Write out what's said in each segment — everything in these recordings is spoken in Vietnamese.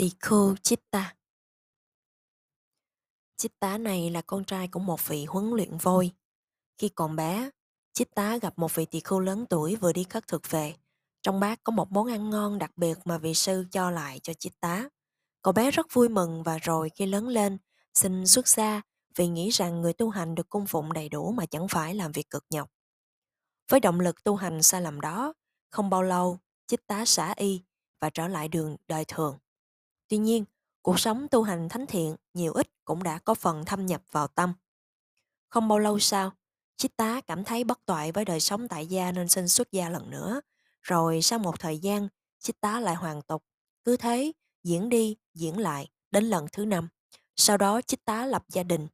Tỳ khưu Chitta Chitta này là con trai của một vị huấn luyện voi. Khi còn bé, Chitta gặp một vị tỳ khưu lớn tuổi vừa đi khất thực về. Trong bát có một món ăn ngon đặc biệt mà vị sư cho lại cho Chitta. Cậu bé rất vui mừng và rồi khi lớn lên, xin xuất gia vì nghĩ rằng người tu hành được cung phụng đầy đủ mà chẳng phải làm việc cực nhọc. Với động lực tu hành sai lầm đó, không bao lâu, Chitta xả y và trở lại đường đời thường. Tuy nhiên, cuộc sống tu hành thánh thiện nhiều ít cũng đã có phần thâm nhập vào tâm. Không bao lâu sau, Chitta cảm thấy bất toại với đời sống tại gia nên xin xuất gia lần nữa. Rồi sau một thời gian, Chitta lại hoàn tục. Cứ thế, diễn đi, diễn lại, đến lần thứ năm. Sau đó Chitta lập gia đình.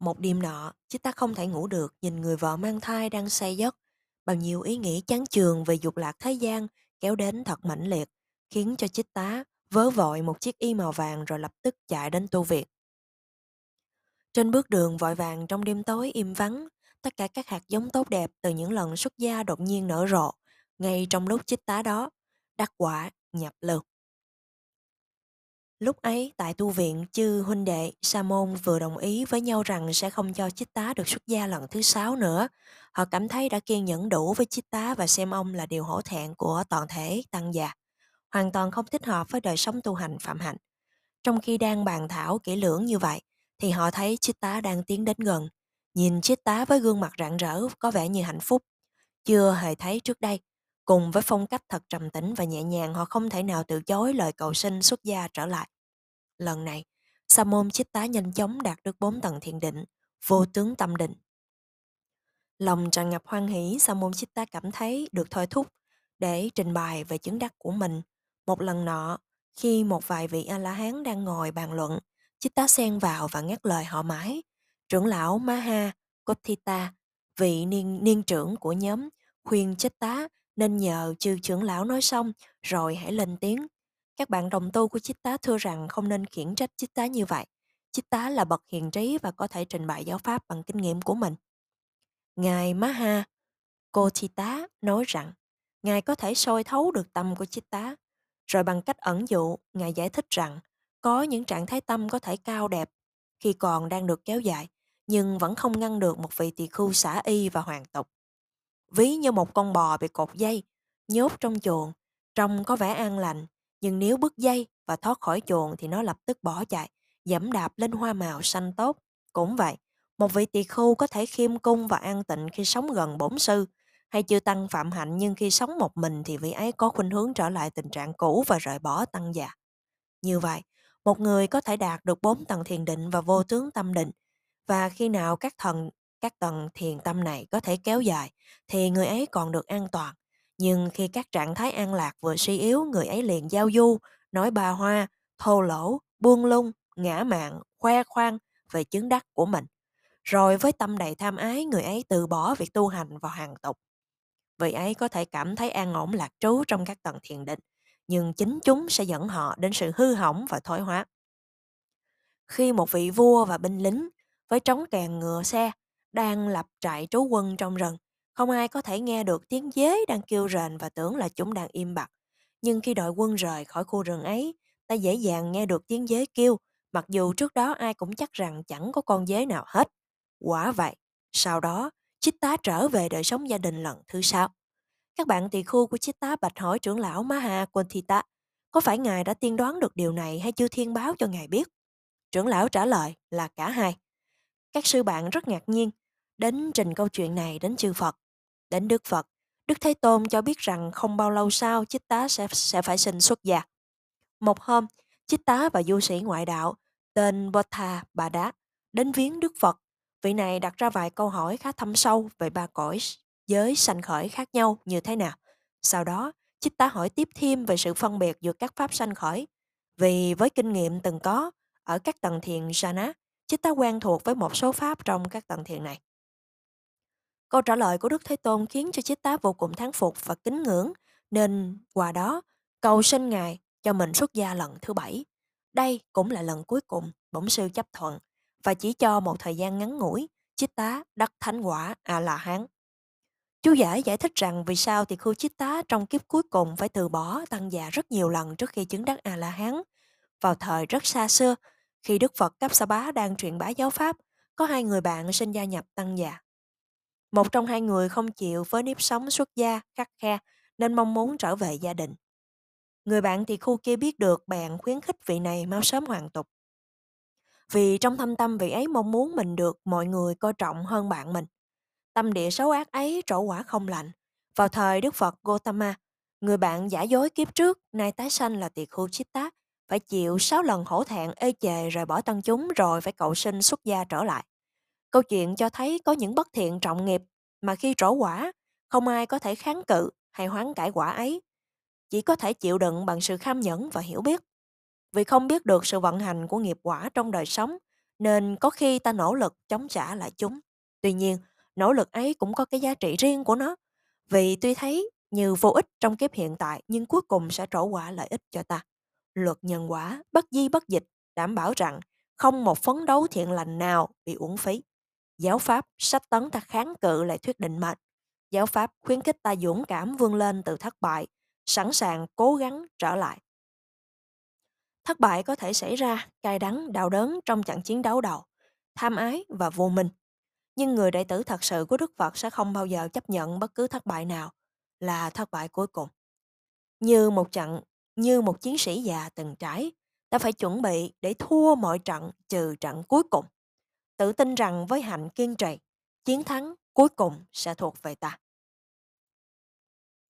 Một đêm nọ, Chitta không thể ngủ được nhìn người vợ mang thai đang say giấc. Bao nhiêu ý nghĩ chán chường về dục lạc thế gian kéo đến thật mãnh liệt, khiến cho Chitta vớ vội một chiếc y màu vàng rồi lập tức chạy đến tu viện. Trên bước đường vội vàng trong đêm tối im vắng, tất cả các hạt giống tốt đẹp từ những lần xuất gia đột nhiên nở rộ, ngay trong lúc chích tá đó, đắc quả nhập lực. Lúc ấy, tại tu viện, chư huynh đệ, sa môn vừa đồng ý với nhau rằng sẽ không cho chích tá được xuất gia lần thứ sáu nữa. Họ cảm thấy đã kiên nhẫn đủ với chích tá và xem ông là điều hổ thẹn của toàn thể tăng già hoàn toàn không thích hợp với đời sống tu hành phạm hạnh. Trong khi đang bàn thảo kỹ lưỡng như vậy, thì họ thấy Chitta đang tiến đến gần. Nhìn Chitta với gương mặt rạng rỡ có vẻ như hạnh phúc. Chưa hề thấy trước đây. Cùng với phong cách thật trầm tĩnh và nhẹ nhàng họ không thể nào từ chối lời cầu sinh xuất gia trở lại. Lần này, sa môn Chitta nhanh chóng đạt được bốn tầng thiền định, vô tướng tâm định. Lòng tràn ngập hoan hỷ, sa môn Chitta cảm thấy được thôi thúc để trình bày về chứng đắc của mình một lần nọ, khi một vài vị A-la-hán đang ngồi bàn luận, chích tá xen vào và ngắt lời họ mãi. Trưởng lão Maha Kothita, vị niên, niên trưởng của nhóm, khuyên chích tá nên nhờ chư trưởng lão nói xong rồi hãy lên tiếng. Các bạn đồng tu của chích tá thưa rằng không nên khiển trách chích tá như vậy. chích tá là bậc hiền trí và có thể trình bày giáo pháp bằng kinh nghiệm của mình. Ngài Maha Kothita nói rằng Ngài có thể soi thấu được tâm của chích tá rồi bằng cách ẩn dụ, Ngài giải thích rằng có những trạng thái tâm có thể cao đẹp khi còn đang được kéo dài, nhưng vẫn không ngăn được một vị tỳ khưu xả y và hoàng tộc. Ví như một con bò bị cột dây, nhốt trong chuồng, trông có vẻ an lành, nhưng nếu bứt dây và thoát khỏi chuồng thì nó lập tức bỏ chạy, dẫm đạp lên hoa màu xanh tốt. Cũng vậy, một vị tỳ khưu có thể khiêm cung và an tịnh khi sống gần bổn sư, hay chưa tăng phạm hạnh nhưng khi sống một mình thì vị ấy có khuynh hướng trở lại tình trạng cũ và rời bỏ tăng già. Như vậy, một người có thể đạt được bốn tầng thiền định và vô tướng tâm định và khi nào các thần các tầng thiền tâm này có thể kéo dài thì người ấy còn được an toàn. Nhưng khi các trạng thái an lạc vừa suy yếu, người ấy liền giao du, nói bà hoa, thô lỗ, buông lung, ngã mạng, khoe khoang về chứng đắc của mình. Rồi với tâm đầy tham ái, người ấy từ bỏ việc tu hành và hàng tục vị ấy có thể cảm thấy an ổn lạc trú trong các tầng thiền định, nhưng chính chúng sẽ dẫn họ đến sự hư hỏng và thoái hóa. Khi một vị vua và binh lính với trống kèn ngựa xe đang lập trại trú quân trong rừng, không ai có thể nghe được tiếng dế đang kêu rền và tưởng là chúng đang im bặt. Nhưng khi đội quân rời khỏi khu rừng ấy, ta dễ dàng nghe được tiếng dế kêu, mặc dù trước đó ai cũng chắc rằng chẳng có con dế nào hết. Quả vậy, sau đó Chitta trở về đời sống gia đình lần thứ sáu. Các bạn tỳ khu của Chitta bạch hỏi trưởng lão Maha Quantita, có phải ngài đã tiên đoán được điều này hay chưa thiên báo cho ngài biết? Trưởng lão trả lời là cả hai. Các sư bạn rất ngạc nhiên, đến trình câu chuyện này đến chư Phật. Đến Đức Phật, Đức Thế Tôn cho biết rằng không bao lâu sau Chitta sẽ, sẽ phải sinh xuất gia. Một hôm, Chitta và du sĩ ngoại đạo tên Botha Bà Đá đến viếng Đức Phật Vị này đặt ra vài câu hỏi khá thâm sâu về ba cõi giới sanh khởi khác nhau như thế nào. Sau đó, Chích tá hỏi tiếp thêm về sự phân biệt giữa các pháp sanh khởi. Vì với kinh nghiệm từng có ở các tầng thiền jhana, Chích tá quen thuộc với một số pháp trong các tầng thiền này. Câu trả lời của Đức Thế Tôn khiến cho Chích tá vô cùng thán phục và kính ngưỡng, nên qua đó cầu xin Ngài cho mình xuất gia lần thứ bảy. Đây cũng là lần cuối cùng bổn sư chấp thuận và chỉ cho một thời gian ngắn ngủi, chích tá đắc thánh quả A-la-hán. Chú giải giải thích rằng vì sao thì khu chích tá trong kiếp cuối cùng phải từ bỏ tăng già rất nhiều lần trước khi chứng đắc A-la-hán, Vào thời rất xa xưa, khi Đức Phật Cáp Sa Bá đang truyền bá giáo Pháp, có hai người bạn xin gia nhập tăng già. Một trong hai người không chịu với nếp sống xuất gia, khắc khe, nên mong muốn trở về gia đình. Người bạn thì khu kia biết được bạn khuyến khích vị này mau sớm hoàn tục. Vì trong thâm tâm vị ấy mong muốn mình được mọi người coi trọng hơn bạn mình. Tâm địa xấu ác ấy trổ quả không lành. Vào thời Đức Phật Gotama, người bạn giả dối kiếp trước, nay tái sanh là tỳ khưu chít tát phải chịu 6 lần hổ thẹn ê chề rời bỏ tăng chúng rồi phải cậu sinh xuất gia trở lại. Câu chuyện cho thấy có những bất thiện trọng nghiệp mà khi trổ quả, không ai có thể kháng cự hay hoán cải quả ấy. Chỉ có thể chịu đựng bằng sự kham nhẫn và hiểu biết. Vì không biết được sự vận hành của nghiệp quả trong đời sống, nên có khi ta nỗ lực chống trả lại chúng. Tuy nhiên, nỗ lực ấy cũng có cái giá trị riêng của nó. Vì tuy thấy như vô ích trong kiếp hiện tại nhưng cuối cùng sẽ trổ quả lợi ích cho ta. Luật nhân quả, bất di bất dịch, đảm bảo rằng không một phấn đấu thiện lành nào bị uổng phí. Giáo Pháp sách tấn ta kháng cự lại thuyết định mệnh. Giáo Pháp khuyến khích ta dũng cảm vươn lên từ thất bại, sẵn sàng cố gắng trở lại. Thất bại có thể xảy ra, cay đắng, đau đớn trong trận chiến đấu đầu, tham ái và vô minh. Nhưng người đệ tử thật sự của Đức Phật sẽ không bao giờ chấp nhận bất cứ thất bại nào là thất bại cuối cùng. Như một trận, như một chiến sĩ già từng trải, ta phải chuẩn bị để thua mọi trận trừ trận cuối cùng. Tự tin rằng với hạnh kiên trì, chiến thắng cuối cùng sẽ thuộc về ta.